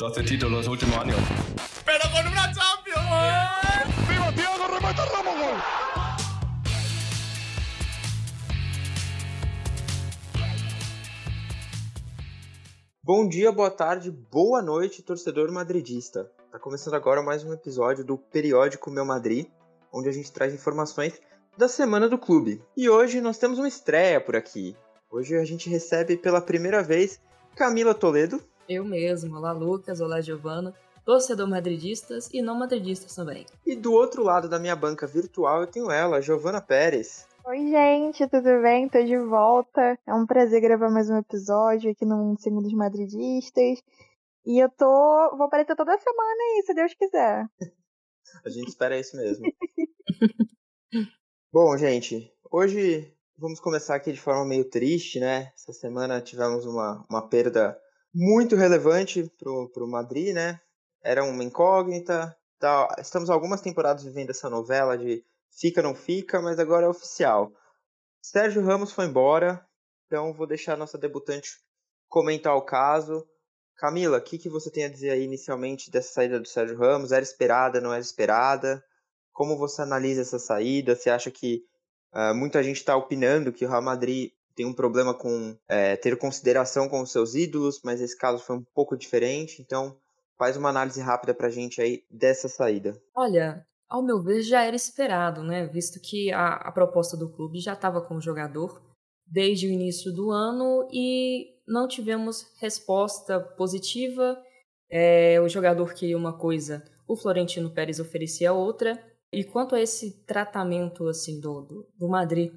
12 títulos último año. ¡Pero con una Champions! ¡Viva Thiago, remata Ramos, gol! Bom dia, boa tarde, boa noite, torcedor madridista. Tá começando agora mais um episódio do Periódico Meu Madrid, onde a gente traz informações da semana do clube. E hoje nós temos uma estreia por aqui. Hoje a gente recebe pela primeira vez Camila Toledo. Eu mesmo. Olá, Lucas. Olá, Giovana. Torcedor madridistas e não madridistas também. E do outro lado da minha banca virtual eu tenho ela, Giovana Pérez. Oi, gente, tudo bem? Tô de volta. É um prazer gravar mais um episódio aqui no Segundo dos Madridistas. E eu tô. Vou aparecer toda semana aí, se Deus quiser. A gente espera isso mesmo. Bom, gente, hoje vamos começar aqui de forma meio triste, né? Essa semana tivemos uma, uma perda muito relevante pro, pro Madrid, né? Era uma incógnita. Tá, estamos algumas temporadas vivendo essa novela de fica, não fica, mas agora é oficial. Sérgio Ramos foi embora, então vou deixar a nossa debutante comentar o caso. Camila, o que, que você tem a dizer aí inicialmente dessa saída do Sérgio Ramos? Era esperada, não era esperada? Como você analisa essa saída? Você acha que uh, muita gente está opinando que o Real Madrid tem um problema com é, ter consideração com os seus ídolos, mas esse caso foi um pouco diferente, então faz uma análise rápida pra gente aí dessa saída. Olha, ao meu ver, já era esperado, né? Visto que a, a proposta do clube já estava com o jogador desde o início do ano e não tivemos resposta positiva. É, o jogador queria uma coisa, o Florentino Pérez oferecia outra. E quanto a esse tratamento assim do, do, do Madrid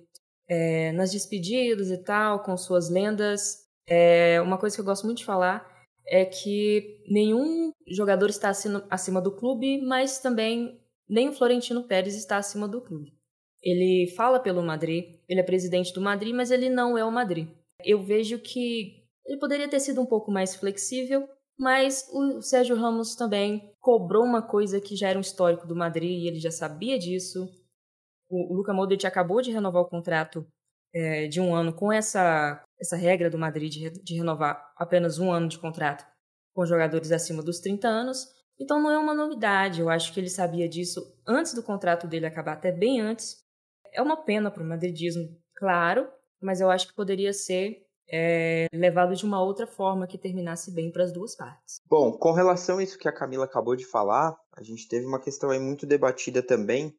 é, nas despedidas e tal, com suas lendas, é, uma coisa que eu gosto muito de falar é que nenhum jogador está acima, do clube, mas também nem o Florentino Pérez está acima do clube. Ele fala pelo Madrid, ele é presidente do Madrid, mas ele não é o Madrid. Eu vejo que ele poderia ter sido um pouco mais flexível, mas o Sérgio Ramos também cobrou uma coisa que já era um histórico do Madrid e ele já sabia disso. O, Luka Modric acabou de renovar o contrato é, de um ano com essa, essa regra do Madrid de, de renovar apenas um ano de contrato com jogadores acima dos 30 anos. Então não é uma novidade, eu acho que ele sabia disso antes do contrato dele acabar, até bem antes. É uma pena para o madridismo, claro, mas eu acho que poderia ser é, levado de uma outra forma que terminasse bem para as duas partes. Bom, com relação a isso que a Camila acabou de falar, a gente teve uma questão aí muito debatida também,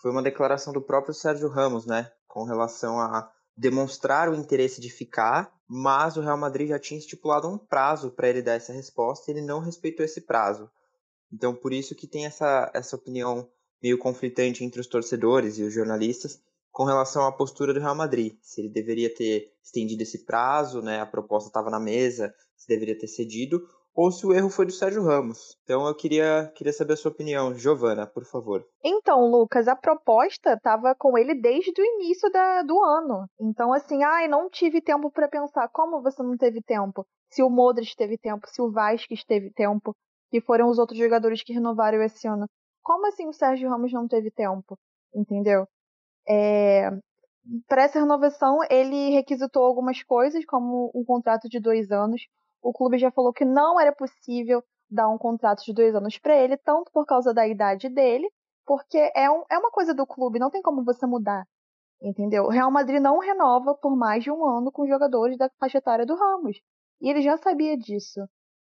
foi uma declaração do próprio Sérgio Ramos, né, com relação a demonstrar o interesse de ficar, mas o Real Madrid já tinha estipulado um prazo para ele dar essa resposta e ele não respeitou esse prazo. Então, por isso que tem essa, essa opinião meio conflitante entre os torcedores e os jornalistas com relação à postura do Real Madrid. Se ele deveria ter estendido esse prazo, né, a proposta estava na mesa, se deveria ter cedido, ou se o erro foi do Sérgio Ramos. Então eu queria, queria saber a sua opinião. Giovana, por favor. Então, Lucas, a proposta estava com ele desde o início da, do ano. Então, assim, ai, não tive tempo para pensar. Como você não teve tempo? Se o Modric teve tempo, se o Vasquez teve tempo, que foram os outros jogadores que renovaram esse ano. Como assim o Sérgio Ramos não teve tempo? Entendeu? É, para essa renovação, ele requisitou algumas coisas, como um contrato de dois anos. O clube já falou que não era possível dar um contrato de dois anos para ele, tanto por causa da idade dele, porque é, um, é uma coisa do clube, não tem como você mudar. Entendeu? O Real Madrid não renova por mais de um ano com jogadores da faixa etária do Ramos. E ele já sabia disso.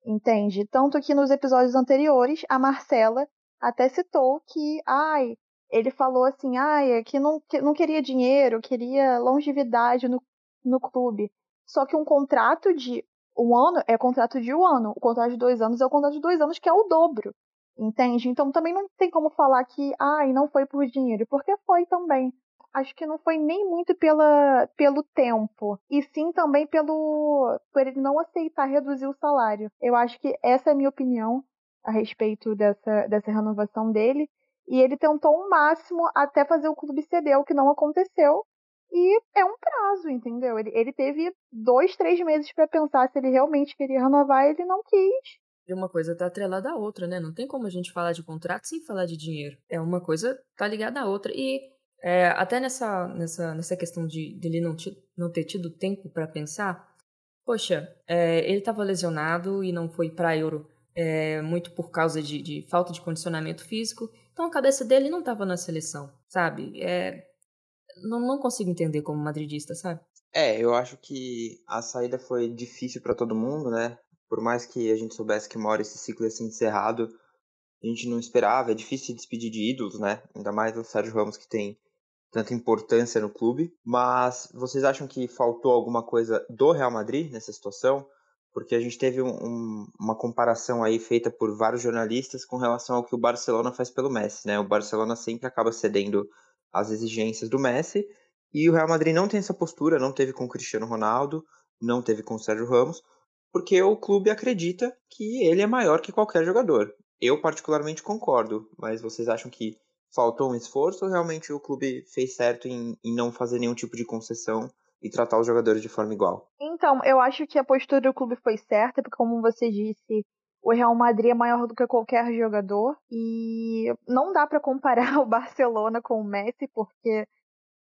Entende? Tanto que nos episódios anteriores, a Marcela até citou que, ai, ele falou assim, ai, é que não, que não queria dinheiro, queria longevidade no, no clube. Só que um contrato de um ano é contrato de um ano, o contrato de dois anos é o contrato de dois anos, que é o dobro. Entende? Então também não tem como falar que, ai, não foi por dinheiro, porque foi também acho que não foi nem muito pela, pelo tempo, e sim também pelo por ele não aceitar reduzir o salário. Eu acho que essa é a minha opinião a respeito dessa, dessa renovação dele. E ele tentou o um máximo até fazer o clube ceder, o que não aconteceu. E é um prazo, entendeu? Ele, ele teve dois, três meses para pensar se ele realmente queria renovar ele não quis. E uma coisa tá atrelada à outra, né? Não tem como a gente falar de contrato sem falar de dinheiro. É uma coisa tá ligada à outra. E é, até nessa, nessa, nessa questão de dele não, não ter tido tempo para pensar, poxa, é, ele estava lesionado e não foi para Euro é, muito por causa de, de, falta de condicionamento físico. Então a cabeça dele não estava na seleção, sabe? É, não, não consigo entender como madridista, sabe? É, eu acho que a saída foi difícil para todo mundo, né? Por mais que a gente soubesse que mora esse ciclo ser encerrado, a gente não esperava. É difícil se despedir de ídolos, né? Ainda mais o Sérgio Ramos que tem tanta importância no clube. Mas vocês acham que faltou alguma coisa do Real Madrid nessa situação? Porque a gente teve um, um, uma comparação aí feita por vários jornalistas com relação ao que o Barcelona faz pelo Messi, né? O Barcelona sempre acaba cedendo às exigências do Messi e o Real Madrid não tem essa postura, não teve com o Cristiano Ronaldo, não teve com o Sérgio Ramos, porque o clube acredita que ele é maior que qualquer jogador. Eu particularmente concordo, mas vocês acham que faltou um esforço ou realmente o clube fez certo em, em não fazer nenhum tipo de concessão e tratar os jogadores de forma igual? Então, eu acho que a postura do clube foi certa, porque como você disse, o Real Madrid é maior do que qualquer jogador e não dá para comparar o Barcelona com o Messi, porque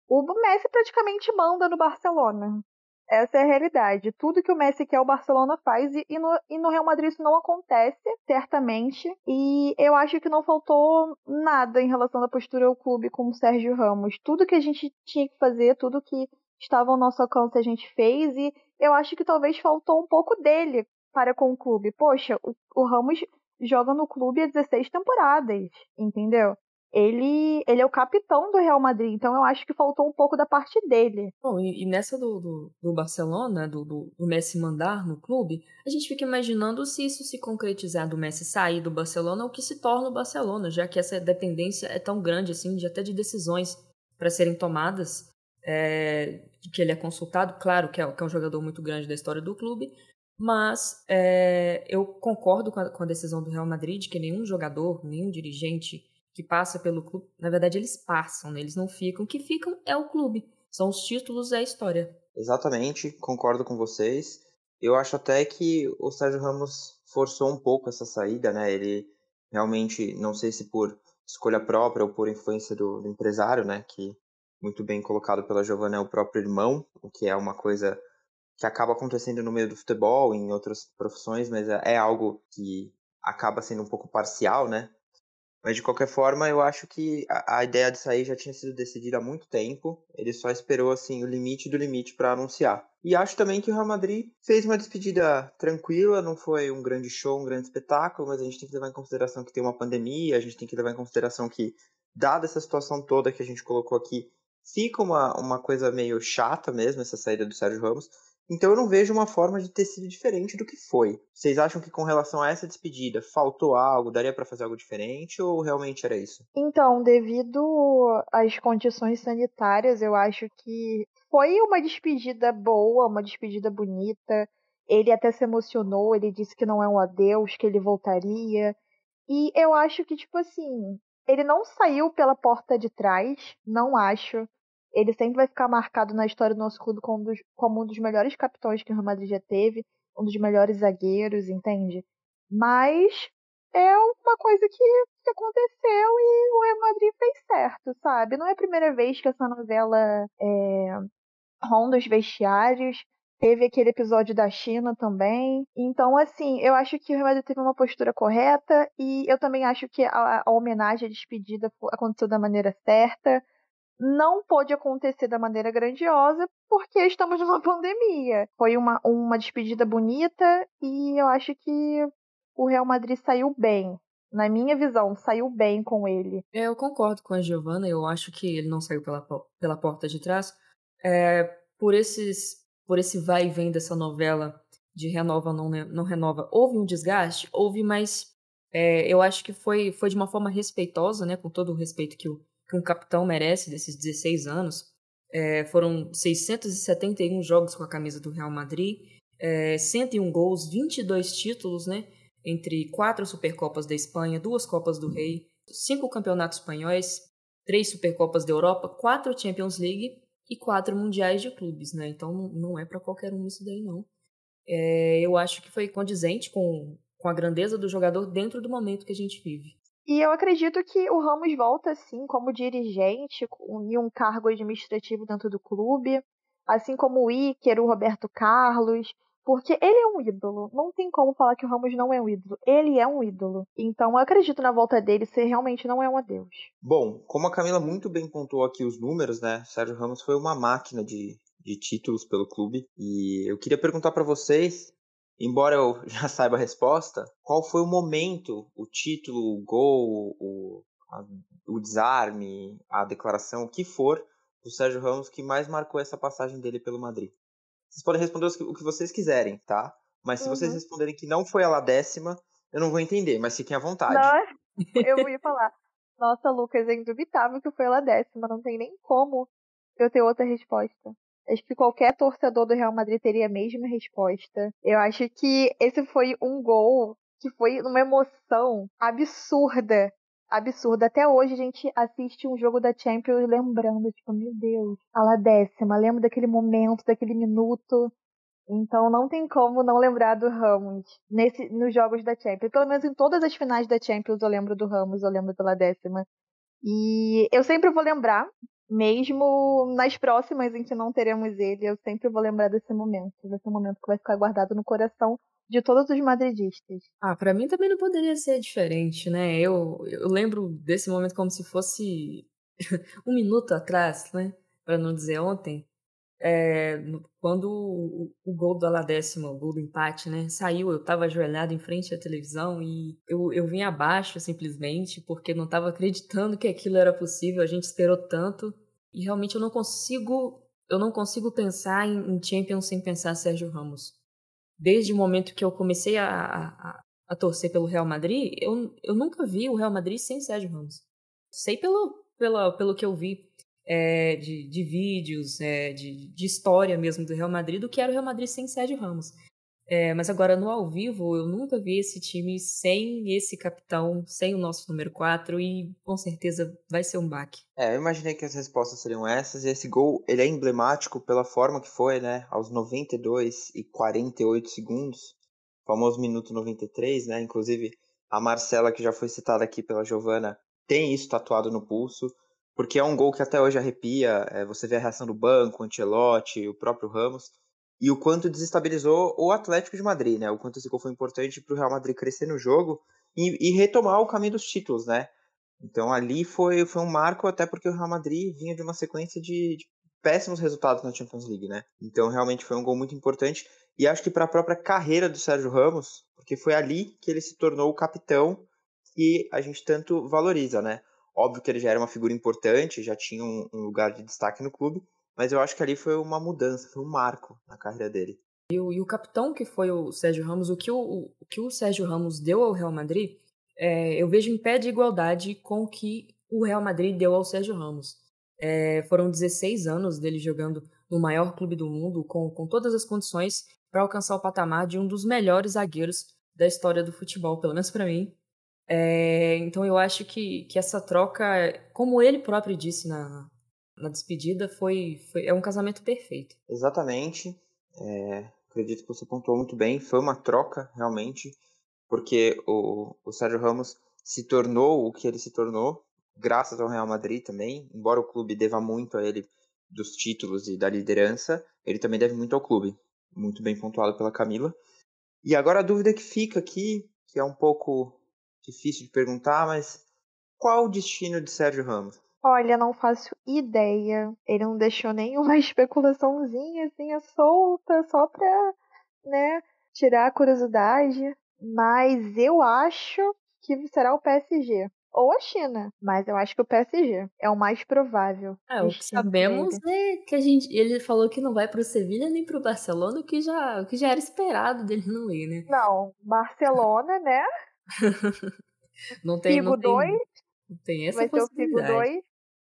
o Messi praticamente manda no Barcelona. Essa é a realidade. Tudo que o Messi quer, o Barcelona faz, e no, e no Real Madrid isso não acontece, certamente. E eu acho que não faltou nada em relação à postura do clube com o Sérgio Ramos. Tudo que a gente tinha que fazer, tudo que estava ao nosso alcance a gente fez, e eu acho que talvez faltou um pouco dele para com o clube. Poxa, o, o Ramos joga no clube há 16 temporadas, entendeu? ele, ele é o capitão do Real Madrid, então eu acho que faltou um pouco da parte dele. Bom, e, e nessa do, do, do Barcelona, do, do, do, Messi mandar no clube, a gente fica imaginando se isso se concretizar do Messi sair do Barcelona, o que se torna o Barcelona, já que essa dependência é tão grande assim, de até de decisões para serem tomadas, é, que ele é consultado, claro que é, que é um jogador muito grande da história do clube, mas é, eu concordo com a, com a decisão do Real Madrid que nenhum jogador, nenhum dirigente que passa pelo clube, na verdade eles passam, né? eles não ficam. O que ficam é o clube. São os títulos, é a história. Exatamente, concordo com vocês. Eu acho até que o Sérgio Ramos forçou um pouco essa saída, né? Ele realmente, não sei se por escolha própria ou por influência do, do empresário, né? Que muito bem colocado pela Giovanna é o próprio irmão, o que é uma coisa que acaba acontecendo no meio do futebol, em outras profissões, mas é, é algo que acaba sendo um pouco parcial, né? Mas de qualquer forma, eu acho que a, a, ideia de sair já tinha sido decidida há muito tempo. Ele só esperou assim o limite do limite para anunciar. E acho também que o Real Madrid fez uma despedida tranquila, não foi um grande show, um grande espetáculo, mas a gente tem que levar em consideração que tem uma pandemia, a gente tem que levar em consideração que, dada essa situação toda que a gente colocou aqui, fica uma, uma coisa meio chata mesmo essa saída do Sérgio Ramos. Então eu não vejo uma forma de ter sido diferente do que foi. Vocês acham que com relação a essa despedida faltou algo, daria para fazer algo diferente ou realmente era isso? Então, devido às condições sanitárias, eu acho que foi uma despedida boa, uma despedida bonita. Ele até se emocionou, ele disse que não é um adeus, que ele voltaria. E eu acho que, tipo assim, ele não saiu pela porta de trás, não acho ele sempre vai ficar marcado na história do nosso clube como, dos, como um dos melhores capitões que o Real Madrid já teve, um dos melhores zagueiros, entende? Mas é uma coisa que, que aconteceu e o Real Madrid fez certo, sabe? Não é a primeira vez que essa novela é, ronda os vestiários. Teve aquele episódio da China também. Então, assim, eu acho que o Real Madrid teve uma postura correta e eu também acho que a, a homenagem, a despedida aconteceu da maneira certa não pôde acontecer da maneira grandiosa porque estamos numa pandemia. Foi uma, uma despedida bonita e eu acho que o Real Madrid saiu bem. Na minha visão, saiu bem com ele. É, eu concordo com a Giovanna, eu acho que ele não saiu pela, pela porta de trás. É, por, esses, por esse vai e vem dessa novela de renova não, não renova, houve um desgaste? Houve, mas é, eu acho que foi, foi de uma forma respeitosa, né, com todo o respeito que o, que um capitão merece desses 16 anos. É, foram 671 jogos com a camisa do Real Madrid, é, 101 gols, 22 títulos, né? Entre quatro Supercopas da Espanha, duas Copas do Rei, cinco campeonatos espanhóis, três Supercopas da Europa, quatro Champions League e quatro Mundiais de Clubes, né? Então não é para qualquer um isso daí, não. É, eu acho que foi condizente com, com a grandeza do jogador dentro do momento que a gente vive. E eu acredito que o Ramos volta, assim, como dirigente em um cargo administrativo dentro do clube, assim como o Iker, o Roberto Carlos, Porque ele é um ídolo. Não tem como falar que o Ramos não é um ídolo. Ele é um ídolo. Então eu acredito na volta dele se realmente não é um adeus. Bom, como a Camila muito bem pontuou aqui os números, né? Sérgio Ramos foi uma máquina de, de títulos pelo clube. E eu queria perguntar para vocês, embora eu já saiba a resposta, qual foi o momento, o título, o gol, o, a, o desarme, a declaração, o que for, do Sérgio Ramos que mais marcou essa passagem dele pelo Madrid? Vocês podem responder o que vocês quiserem, tá? Mas se uhum. vocês responderem que não foi ela décima, eu não vou entender, mas fiquem à vontade. Não, eu ia falar. Nossa, Lucas, é indubitável que foi ela décima. Não tem nem como eu ter outra resposta. Acho que qualquer torcedor do Real Madrid teria a mesma resposta. Eu acho que esse foi um gol que foi uma emoção absurda absurdo. Até hoje a gente assiste um jogo da Champions lembrando, tipo, meu Deus, a décima, lembro daquele momento, daquele minuto. Então não tem como não lembrar do Ramos nesse, nos jogos da Champions. Pelo menos em todas as finais da Champions eu lembro do Ramos, eu lembro da décima. E eu sempre vou lembrar, mesmo nas próximas em que não teremos ele, eu sempre vou lembrar desse momento, desse momento que vai ficar guardado no coração de todos os madridistas. Ah, para mim também não poderia ser diferente, né? Eu, eu lembro desse momento como se fosse um minuto atrás, né? Para não dizer ontem. É, quando o, o, gol do Aladécima, o gol do empate, né, saiu, eu estava ajoelhado em frente à televisão e eu, eu vim abaixo simplesmente porque não estava acreditando que aquilo era possível. A gente esperou tanto e realmente eu não consigo, eu não consigo pensar em, em Champions sem pensar Sérgio Ramos desde o momento que eu comecei a, a, a torcer pelo Real Madrid, eu, eu nunca vi o Real Madrid sem Sérgio Ramos. Sei pelo, pelo, pelo que eu vi é, de, de vídeos, é, de, de história mesmo do Real Madrid, do que era o Real Madrid sem Sérgio Ramos. É, mas agora no ao vivo, eu nunca vi esse time sem esse capitão, sem o nosso número 4 e com certeza vai ser um baque. É, eu imaginei que as respostas seriam essas e esse gol, ele é emblemático pela forma que foi, né, aos 92 e 48 segundos, famoso minuto 93, né, inclusive a Marcela que já foi citada aqui pela Giovana tem isso tatuado no pulso, porque é um gol que até hoje arrepia, é, você vê a reação do banco, o Ancelotti, o próprio Ramos, e o quanto desestabilizou o Atlético de Madrid, né? O quanto esse gol foi importante para o Real Madrid crescer no jogo e, e, retomar o caminho dos títulos, né? Então ali foi, foi um marco até porque o Real Madrid vinha de uma sequência de, de péssimos resultados na Champions League, né? Então realmente foi um gol muito importante e acho que para a própria carreira do Sérgio Ramos, porque foi ali que ele se tornou o capitão que a gente tanto valoriza, né? Óbvio que ele já era uma figura importante, já tinha um, um lugar de destaque no clube, mas eu acho que ali foi uma mudança, foi um marco na carreira dele. E o, e o capitão que foi o Sérgio Ramos, o que o, o, que o Sérgio Ramos deu ao Real Madrid, é, eu vejo em pé de igualdade com o que o Real Madrid deu ao Sérgio Ramos. É, foram 16 anos dele jogando no maior clube do mundo, com, com todas as condições para alcançar o patamar de um dos melhores zagueiros da história do futebol, pelo menos para mim. É, então eu acho que, que essa troca, como ele próprio disse na, na despedida foi, foi é um casamento perfeito. Exatamente. É, acredito que você pontuou muito bem. Foi uma troca, realmente, porque o, o Sérgio Ramos se tornou o que ele se tornou, graças ao Real Madrid também. Embora o clube deva muito a ele dos títulos e da liderança, ele também deve muito ao clube. Muito bem pontuado pela Camila. E agora a dúvida que fica aqui, que é um pouco difícil de perguntar, mas qual o destino de Sérgio Ramos? Olha, não faço ideia. Ele não deixou nenhuma especulaçãozinha assim solta, só pra, né, tirar a curiosidade. Mas eu acho que será o PSG. Ou a China, mas eu acho que o PSG é o mais provável. É, o que sabemos é que a gente, ele falou que não vai pro Sevilha nem pro Barcelona, o que já, o que já era esperado dele não ir, né? Não, Barcelona, né? não tem, Figo não tem, 2, tem essa vai possibilidade. Ser o Figo 2,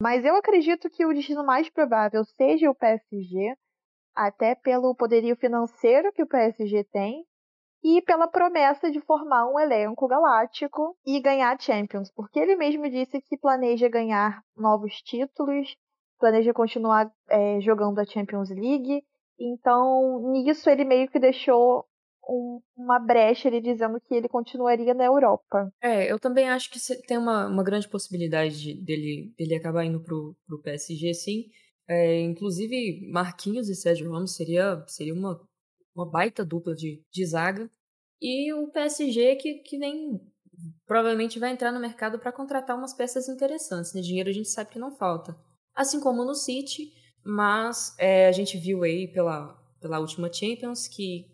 mas eu acredito que o destino mais provável seja o PSG, até pelo poderio financeiro que o PSG tem e pela promessa de formar um elenco galáctico e ganhar Champions, porque ele mesmo disse que planeja ganhar novos títulos, planeja continuar é, jogando a Champions League. Então, nisso ele meio que deixou um, uma brecha ele dizendo que ele continuaria na Europa. É, eu também acho que tem uma, uma grande possibilidade de, dele, dele acabar indo pro, pro PSG, sim. É, inclusive, Marquinhos e Sérgio Ramos seria, seria uma uma baita dupla de, de zaga. E o PSG que, que vem provavelmente vai entrar no mercado para contratar umas peças interessantes. Né? Dinheiro a gente sabe que não falta. Assim como no City, mas é, a gente viu aí pela, pela última Champions que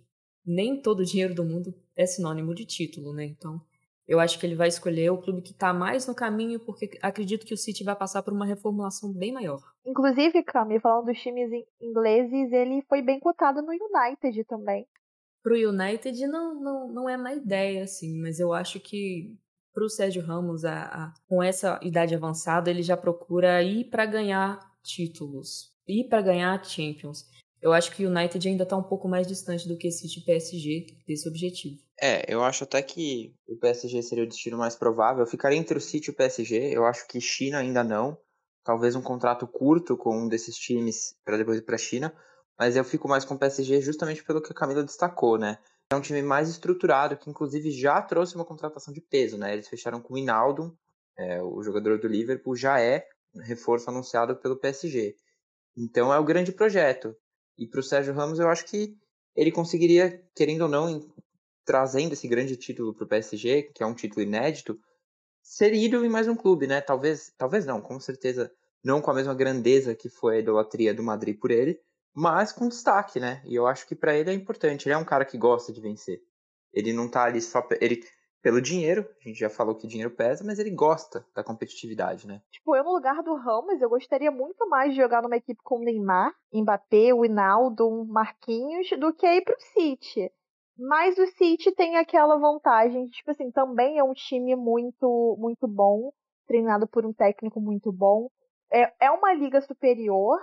nem todo o dinheiro do mundo é sinônimo de título, né? Então, eu acho que ele vai escolher o clube que está mais no caminho, porque acredito que o City vai passar por uma reformulação bem maior. Inclusive, Cami, falando dos times ingleses, ele foi bem cotado no United também. Pro United não, não, não é má ideia, assim, mas eu acho que pro Sérgio Ramos, a, a, com essa idade avançada, ele já procura ir para ganhar títulos, ir para ganhar Champions. Eu acho que o United ainda está um pouco mais distante do que City PSG desse objetivo. É, eu acho até que o PSG seria o destino mais provável. Eu ficaria entre o City e o PSG. Eu acho que China ainda não. Talvez um contrato curto com um desses times para depois ir para a China. Mas eu fico mais com o PSG justamente pelo que a Camila destacou, né? É um time mais estruturado, que inclusive já trouxe uma contratação de peso, né? Eles fecharam com o Inaldo, é, o jogador do Liverpool, já é reforço anunciado pelo PSG. Então é o grande projeto. E para o Sérgio Ramos, eu acho que ele conseguiria, querendo ou não, trazendo esse grande título para o PSG, que é um título inédito, ser ídolo em mais um clube, né? Talvez, talvez não, com certeza não com a mesma grandeza que foi a idolatria do Madrid por ele, mas com destaque, né? E eu acho que para ele é importante. Ele é um cara que gosta de vencer. Ele não tá ali só. Ele, pelo dinheiro, a gente já falou que o dinheiro pesa, mas ele gosta da competitividade, né? Tipo, eu no lugar do Ramos, eu gostaria muito mais de jogar numa equipe com Neymar, Mbappé, o Hinaldo, Marquinhos, do que ir pro City. Mas o City tem aquela vantagem, tipo assim, também é um time muito, muito bom, treinado por um técnico muito bom. É, é uma liga superior,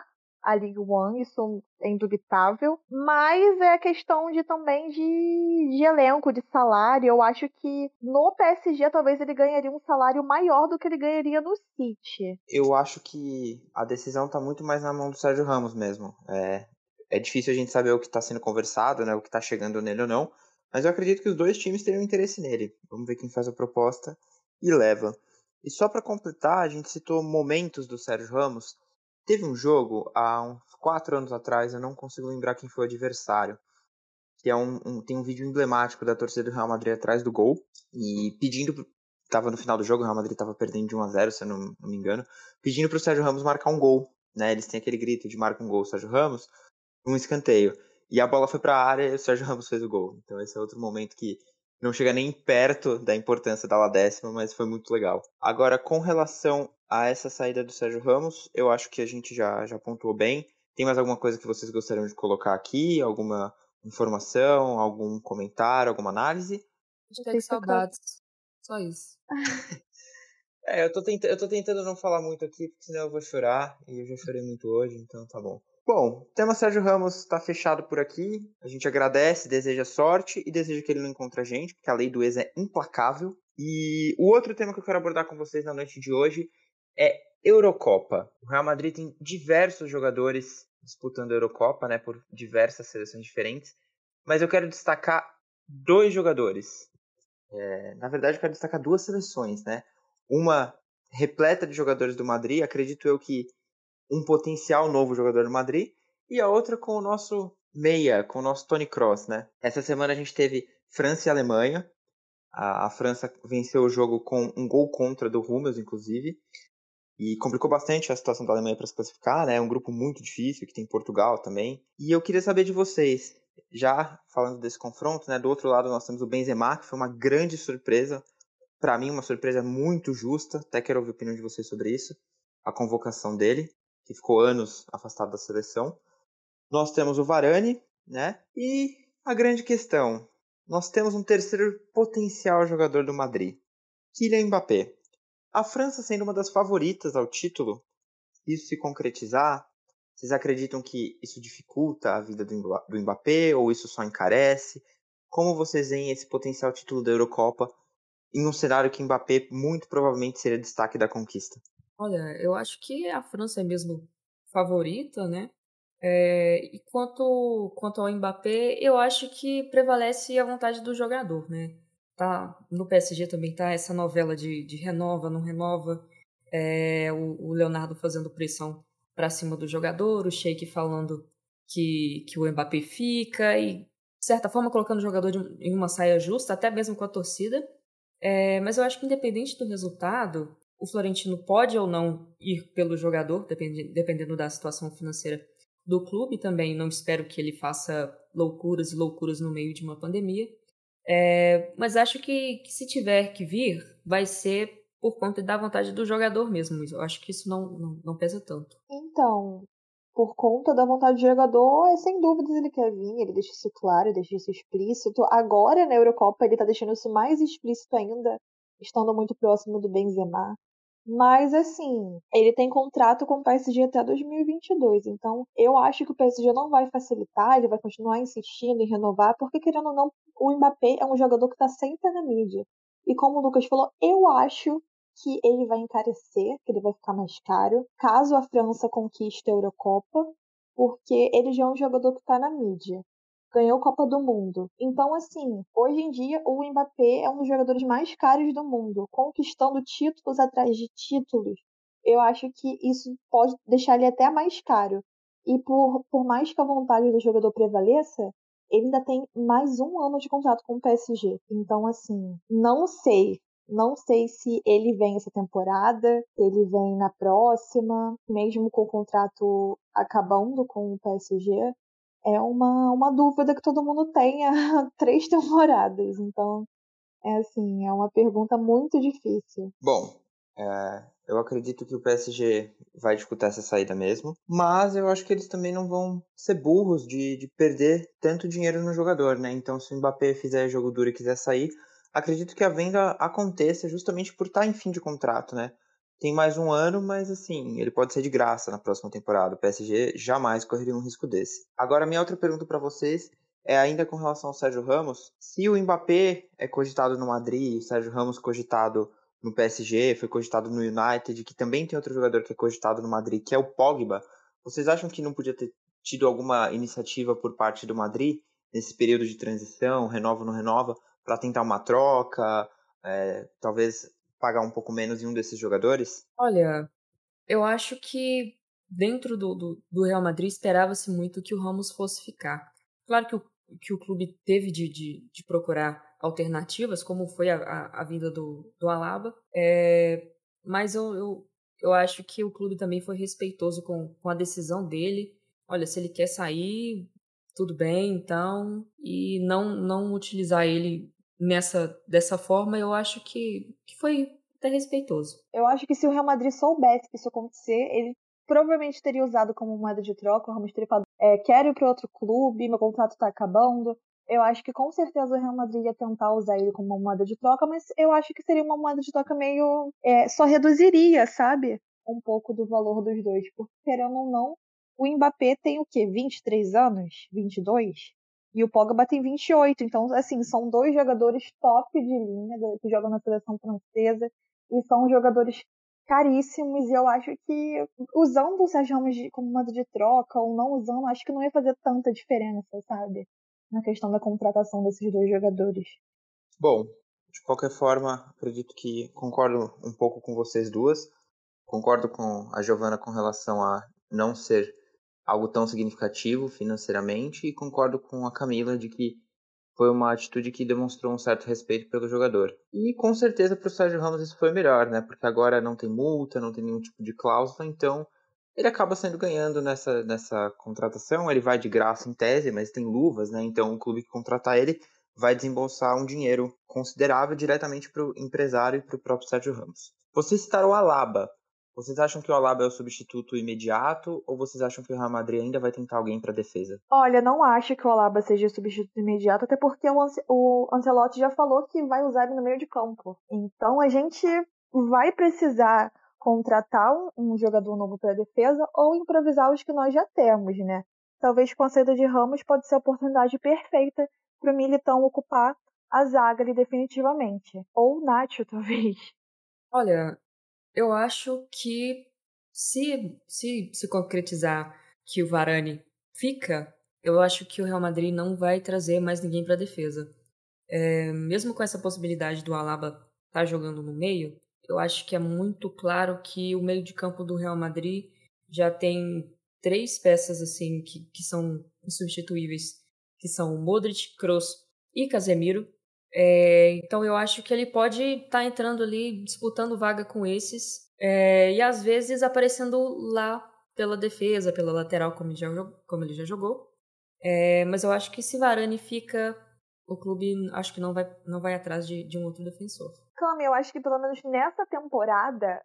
a League One, isso é indubitável, mas é questão de também de, de elenco, de salário. Eu acho que no PSG talvez ele ganharia um salário maior do que ele ganharia no City. Eu acho que a decisão está muito mais na mão do Sérgio Ramos mesmo. É, é difícil a gente saber o que está sendo conversado, né, o que está chegando nele ou não, mas eu acredito que os dois times teriam interesse nele. Vamos ver quem faz a proposta e leva. E só para completar, a gente citou momentos do Sérgio Ramos. Teve um jogo há uns quatro anos atrás, eu não consigo lembrar quem foi o adversário, que é um, um, tem um vídeo emblemático da torcida do Real Madrid atrás do gol e pedindo estava no final do jogo, o Real Madrid estava perdendo de 1 a 0, se eu não, não me engano, pedindo para o Sérgio Ramos marcar um gol, né? Eles têm aquele grito de marca um gol, Sérgio Ramos, um escanteio. E a bola foi para a área e o Sérgio Ramos fez o gol. Então esse é outro momento que não chega nem perto da importância da La décima, mas foi muito legal. Agora, com relação a essa saída do Sérgio Ramos, eu acho que a gente já, já pontuou bem. Tem mais alguma coisa que vocês gostariam de colocar aqui? Alguma informação, algum comentário, alguma análise? Hashtag saudades. Só isso. é, eu tô, tenta eu tô tentando não falar muito aqui, porque senão eu vou chorar. E eu já chorei muito hoje, então tá bom. Bom, o tema Sérgio Ramos está fechado por aqui. A gente agradece, deseja sorte e deseja que ele não encontre a gente, porque a lei do ex é implacável. E o outro tema que eu quero abordar com vocês na noite de hoje é Eurocopa. O Real Madrid tem diversos jogadores disputando a Eurocopa, né, por diversas seleções diferentes, mas eu quero destacar dois jogadores. É, na verdade, eu quero destacar duas seleções, né? Uma repleta de jogadores do Madrid, acredito eu que um potencial novo jogador do Madrid, e a outra com o nosso meia, com o nosso Tony Cross, né? Essa semana a gente teve França e Alemanha. A, a França venceu o jogo com um gol contra do Hummels, inclusive. E complicou bastante a situação da Alemanha para se classificar, né? É um grupo muito difícil, que tem Portugal também. E eu queria saber de vocês, já falando desse confronto, né? Do outro lado nós temos o Benzema, que foi uma grande surpresa. Para mim, uma surpresa muito justa. Até quero ouvir a opinião de vocês sobre isso. A convocação dele, que ficou anos afastado da seleção. Nós temos o Varane, né? E a grande questão, nós temos um terceiro potencial jogador do Madrid, Kylian Mbappé. A França sendo uma das favoritas ao título, isso se concretizar, vocês acreditam que isso dificulta a vida do Mbappé ou isso só encarece? Como vocês veem esse potencial título da Eurocopa em um cenário que Mbappé muito provavelmente seria destaque da conquista? Olha, eu acho que a França é mesmo favorita, né? É, e quanto, quanto ao Mbappé, eu acho que prevalece a vontade do jogador, né? Tá no PSG também tá essa novela de, de renova, não renova, é, o, o, Leonardo fazendo pressão para cima do jogador, o Sheik falando que, que o Mbappé fica e certa forma, colocando o jogador de, em uma saia justa, até mesmo com a torcida. É, mas eu acho que, independente do resultado, o Florentino pode ou não ir pelo jogador, dependendo, dependendo da situação financeira do clube também. Não espero que ele faça loucuras e loucuras no meio de uma pandemia. É, mas acho que, que, se tiver que vir, vai ser por conta da vontade do jogador mesmo. Eu acho que isso não, não, não pesa tanto. Então, por conta da vontade do jogador, é, sem dúvidas ele quer vir, ele deixa isso claro, deixa isso explícito. Agora na Eurocopa ele tá deixando isso mais explícito ainda, estando muito próximo do Benzema. Mas, assim, ele tem contrato com o PSG até 2022. Então, eu acho que o PSG não vai facilitar, ele vai continuar insistindo em renovar, porque, querendo ou não, o Mbappé é um jogador que está sempre na mídia. E como o Lucas falou, eu acho que ele vai encarecer, que ele vai ficar mais caro, caso a França conquiste a Eurocopa, porque ele já é um jogador que está na mídia ganhou Copa do Mundo. Então, assim, hoje em dia o Mbappé é um dos jogadores mais caros do mundo, conquistando títulos atrás de títulos. Eu acho que isso pode deixar ele até mais caro. E por, por mais que a vontade do jogador prevaleça, ele ainda tem mais um ano de contrato com o PSG. Então, assim, não sei. Não sei se ele vem essa temporada, se ele vem na próxima, mesmo com o contrato acabando com o PSG é uma, uma dúvida que todo mundo tem há três temporadas. Então, é assim, é uma pergunta muito difícil. Bom, é, eu acredito que o PSG vai disputar essa saída mesmo, mas eu acho que eles também não vão ser burros de, de perder tanto dinheiro no jogador, né? Então, se o Mbappé fizer jogo duro e quiser sair, acredito que a venda aconteça justamente por estar em fim de contrato, né? Tem mais um ano, mas assim, ele pode ser de graça na próxima temporada. O PSG jamais correria um risco desse. Agora, minha outra pergunta para vocês é ainda com relação ao Sérgio Ramos. Se o Mbappé é cogitado no Madrid, o Sérgio Ramos cogitado no PSG, foi cogitado no United, que também tem outro jogador que é cogitado no Madrid, que é o Pogba. Vocês acham que não podia ter tido alguma iniciativa por parte do Madrid nesse período de transição, renova ou não renova, para tentar uma troca, é, talvez pagar um pouco menos em um desses jogadores? Olha, eu acho que dentro do, do, do Real Madrid esperava-se muito que o Ramos fosse ficar. Claro que o, que o clube teve de, de, de procurar alternativas, como foi a, a, a vinda do, do Alaba, é, mas eu, eu, eu acho que o clube também foi respeitoso com, com a decisão dele. Olha, se ele quer sair, tudo bem, então, e não, não utilizar ele nessa dessa forma, eu acho que, que foi até respeitoso. Eu acho que se o Real Madrid soubesse que isso acontecer, ele provavelmente teria usado como moeda de troca. O Ramos teria falado: é, quero ir para outro clube, meu contrato está acabando. Eu acho que com certeza o Real Madrid ia tentar usar ele como uma moeda de troca, mas eu acho que seria uma moeda de troca meio. É, só reduziria, sabe? Um pouco do valor dos dois. Porque, querendo ou não, o Mbappé tem o quê? 23 anos? 22? E o Pogba tem 28. Então, assim, são dois jogadores top de linha que jogam na seleção francesa. E são jogadores caríssimos. E eu acho que usando o Sérgio Ramos como modo de troca ou não usando, acho que não ia fazer tanta diferença, sabe? Na questão da contratação desses dois jogadores. Bom, de qualquer forma, acredito que concordo um pouco com vocês duas. Concordo com a Giovana com relação a não ser algo tão significativo financeiramente e concordo com a Camila de que foi uma atitude que demonstrou um certo respeito pelo jogador. E com certeza para o Sérgio Ramos isso foi melhor, né? Porque agora não tem multa, não tem nenhum tipo de cláusula, então ele acaba sendo ganhando nessa, nessa contratação. Ele vai de graça em tese, mas tem luvas, né? Então o clube que contratar ele vai desembolsar um dinheiro considerável diretamente para o empresário e para o próprio Sérgio Ramos. Você citou o Alaba. Vocês acham que o Alaba é o substituto imediato ou vocês acham que o Real Madrid ainda vai tentar alguém para defesa? Olha, não acho que o Alaba seja o substituto imediato, até porque o, Ance o Ancelotti já falou que vai usar ele no meio de campo. Então a gente vai precisar contratar um, um jogador novo para defesa ou improvisar os que nós já temos, né? Talvez com a saída de Ramos pode ser a oportunidade perfeita para o Militão ocupar a zaga ali definitivamente. Ou o Nacho, talvez. Olha, eu acho que se, se se concretizar que o Varane fica, eu acho que o Real Madrid não vai trazer mais ninguém para a defesa. É, mesmo com essa possibilidade do Alaba estar tá jogando no meio, eu acho que é muito claro que o meio de campo do Real Madrid já tem três peças assim que, que são insubstituíveis, que são Modric, Kroos e Casemiro. É, então eu acho que ele pode estar tá entrando ali, disputando vaga com esses, é, e às vezes aparecendo lá pela defesa, pela lateral, como ele já, como ele já jogou. É, mas eu acho que se Varane fica, o clube acho que não vai, não vai atrás de, de um outro defensor. Cami, eu acho que pelo menos nessa temporada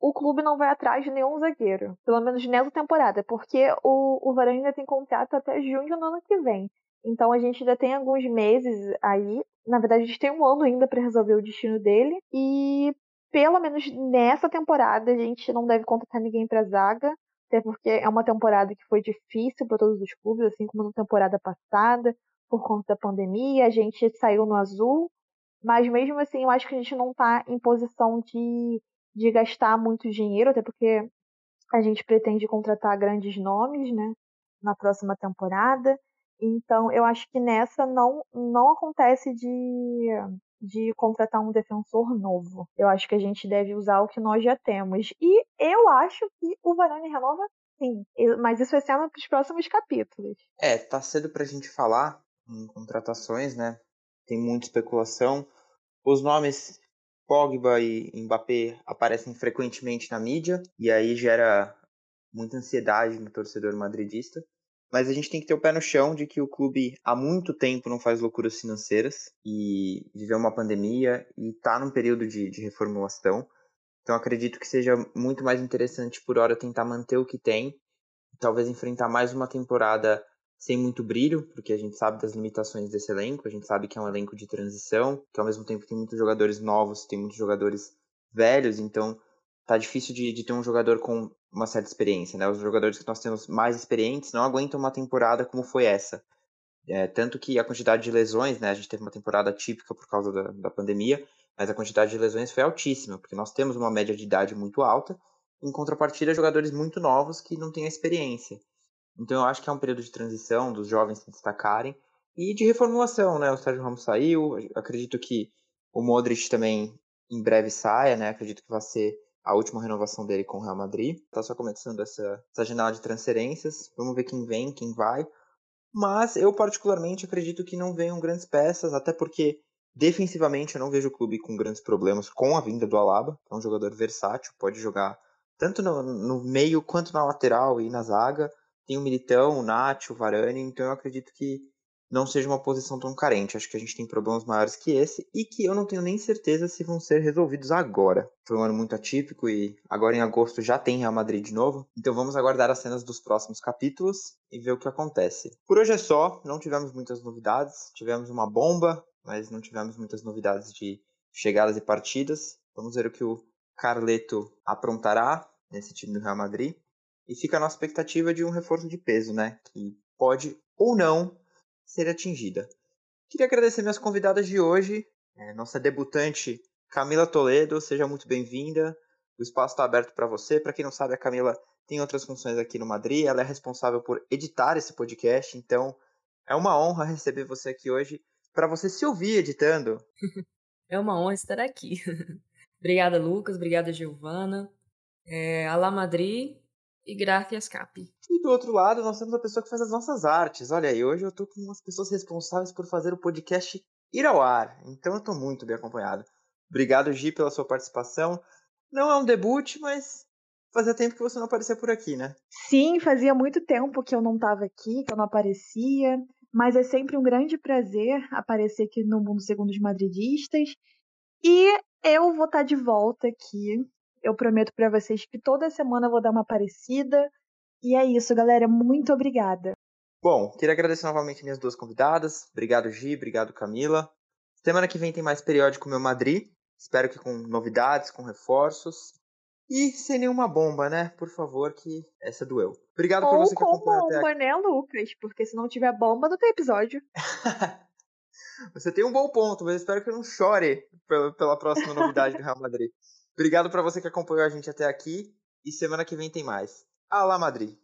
o clube não vai atrás de nenhum zagueiro. Pelo menos nessa temporada, porque o, o Varane ainda tem contrato até junho do ano que vem. Então a gente ainda tem alguns meses aí. Na verdade, a gente tem um ano ainda para resolver o destino dele. E pelo menos nessa temporada a gente não deve contratar ninguém para zaga. Até porque é uma temporada que foi difícil para todos os clubes, assim como na temporada passada, por conta da pandemia. A gente saiu no azul. Mas mesmo assim, eu acho que a gente não está em posição de, de gastar muito dinheiro, até porque a gente pretende contratar grandes nomes, né? Na próxima temporada. Então, eu acho que nessa não, não acontece de, de contratar um defensor novo. Eu acho que a gente deve usar o que nós já temos. E eu acho que o Varane renova sim. Mas isso vai ser nos próximos capítulos. É, tá cedo pra gente falar em contratações, né? Tem muita especulação. Os nomes Pogba e Mbappé aparecem frequentemente na mídia e aí gera muita ansiedade no torcedor madridista. Mas a gente tem que ter o pé no chão de que o clube há muito tempo não faz loucuras financeiras e viveu uma pandemia e está num período de, de reformulação. Então acredito que seja muito mais interessante por hora tentar manter o que tem, talvez enfrentar mais uma temporada sem muito brilho, porque a gente sabe das limitações desse elenco, a gente sabe que é um elenco de transição, que ao mesmo tempo tem muitos jogadores novos, tem muitos jogadores velhos, então tá difícil de, de ter um jogador com uma certa experiência, né? Os jogadores que nós temos mais experientes não aguentam uma temporada como foi essa. É, tanto que a quantidade de lesões, né? A gente teve uma temporada típica por causa da, da pandemia, mas a quantidade de lesões foi altíssima, porque nós temos uma média de idade muito alta, em contrapartida, jogadores muito novos que não têm a experiência. Então eu acho que é um período de transição dos jovens se destacarem e de reformulação, né? O Sérgio Ramos saiu, acredito que o Modric também em breve saia, né? Acredito que vai ser a última renovação dele com o Real Madrid. Tá só começando essa, essa janela de transferências. Vamos ver quem vem, quem vai. Mas eu particularmente acredito que não venham grandes peças, até porque defensivamente eu não vejo o clube com grandes problemas com a vinda do Alaba, que é um jogador versátil, pode jogar tanto no, no meio quanto na lateral e na zaga. Tem o Militão, o Nacho, o Varane, então eu acredito que não seja uma posição tão carente. Acho que a gente tem problemas maiores que esse e que eu não tenho nem certeza se vão ser resolvidos agora. Foi um ano muito atípico e agora em agosto já tem Real Madrid de novo. Então vamos aguardar as cenas dos próximos capítulos e ver o que acontece. Por hoje é só, não tivemos muitas novidades. Tivemos uma bomba, mas não tivemos muitas novidades de chegadas e partidas. Vamos ver o que o Carleto aprontará nesse time do Real Madrid. E fica a nossa expectativa de um reforço de peso, né? Que pode ou não ser atingida. Queria agradecer minhas convidadas de hoje, é, nossa debutante Camila Toledo, seja muito bem-vinda. O espaço está aberto para você. Para quem não sabe, a Camila tem outras funções aqui no Madrid. Ela é responsável por editar esse podcast, então é uma honra receber você aqui hoje para você se ouvir editando. É uma honra estar aqui. obrigada, Lucas. Obrigada, Giovana. É, Alá Madrid e Gracias Capi. E do outro lado, nós temos a pessoa que faz as nossas artes. Olha aí, hoje eu tô com umas pessoas responsáveis por fazer o podcast ir ao ar. Então eu tô muito bem acompanhado. Obrigado, Gi, pela sua participação. Não é um debut, mas fazia tempo que você não aparecia por aqui, né? Sim, fazia muito tempo que eu não estava aqui, que eu não aparecia. Mas é sempre um grande prazer aparecer aqui no Mundo Segundo os Madridistas. E eu vou estar tá de volta aqui eu prometo para vocês que toda semana eu vou dar uma parecida. E é isso, galera. Muito obrigada. Bom, queria agradecer novamente minhas duas convidadas. Obrigado, Gi. Obrigado, Camila. Semana que vem tem mais periódico Meu Madrid. Espero que com novidades, com reforços. E sem nenhuma bomba, né? Por favor, que essa doeu. Obrigado Ou por você que acompanhou bomba, até aqui. né, Lucas? Porque se não tiver bomba, não tem episódio. você tem um bom ponto, mas espero que eu não chore pela, pela próxima novidade do Real Madrid. Obrigado para você que acompanhou a gente até aqui e semana que vem tem mais. Alá Madrid!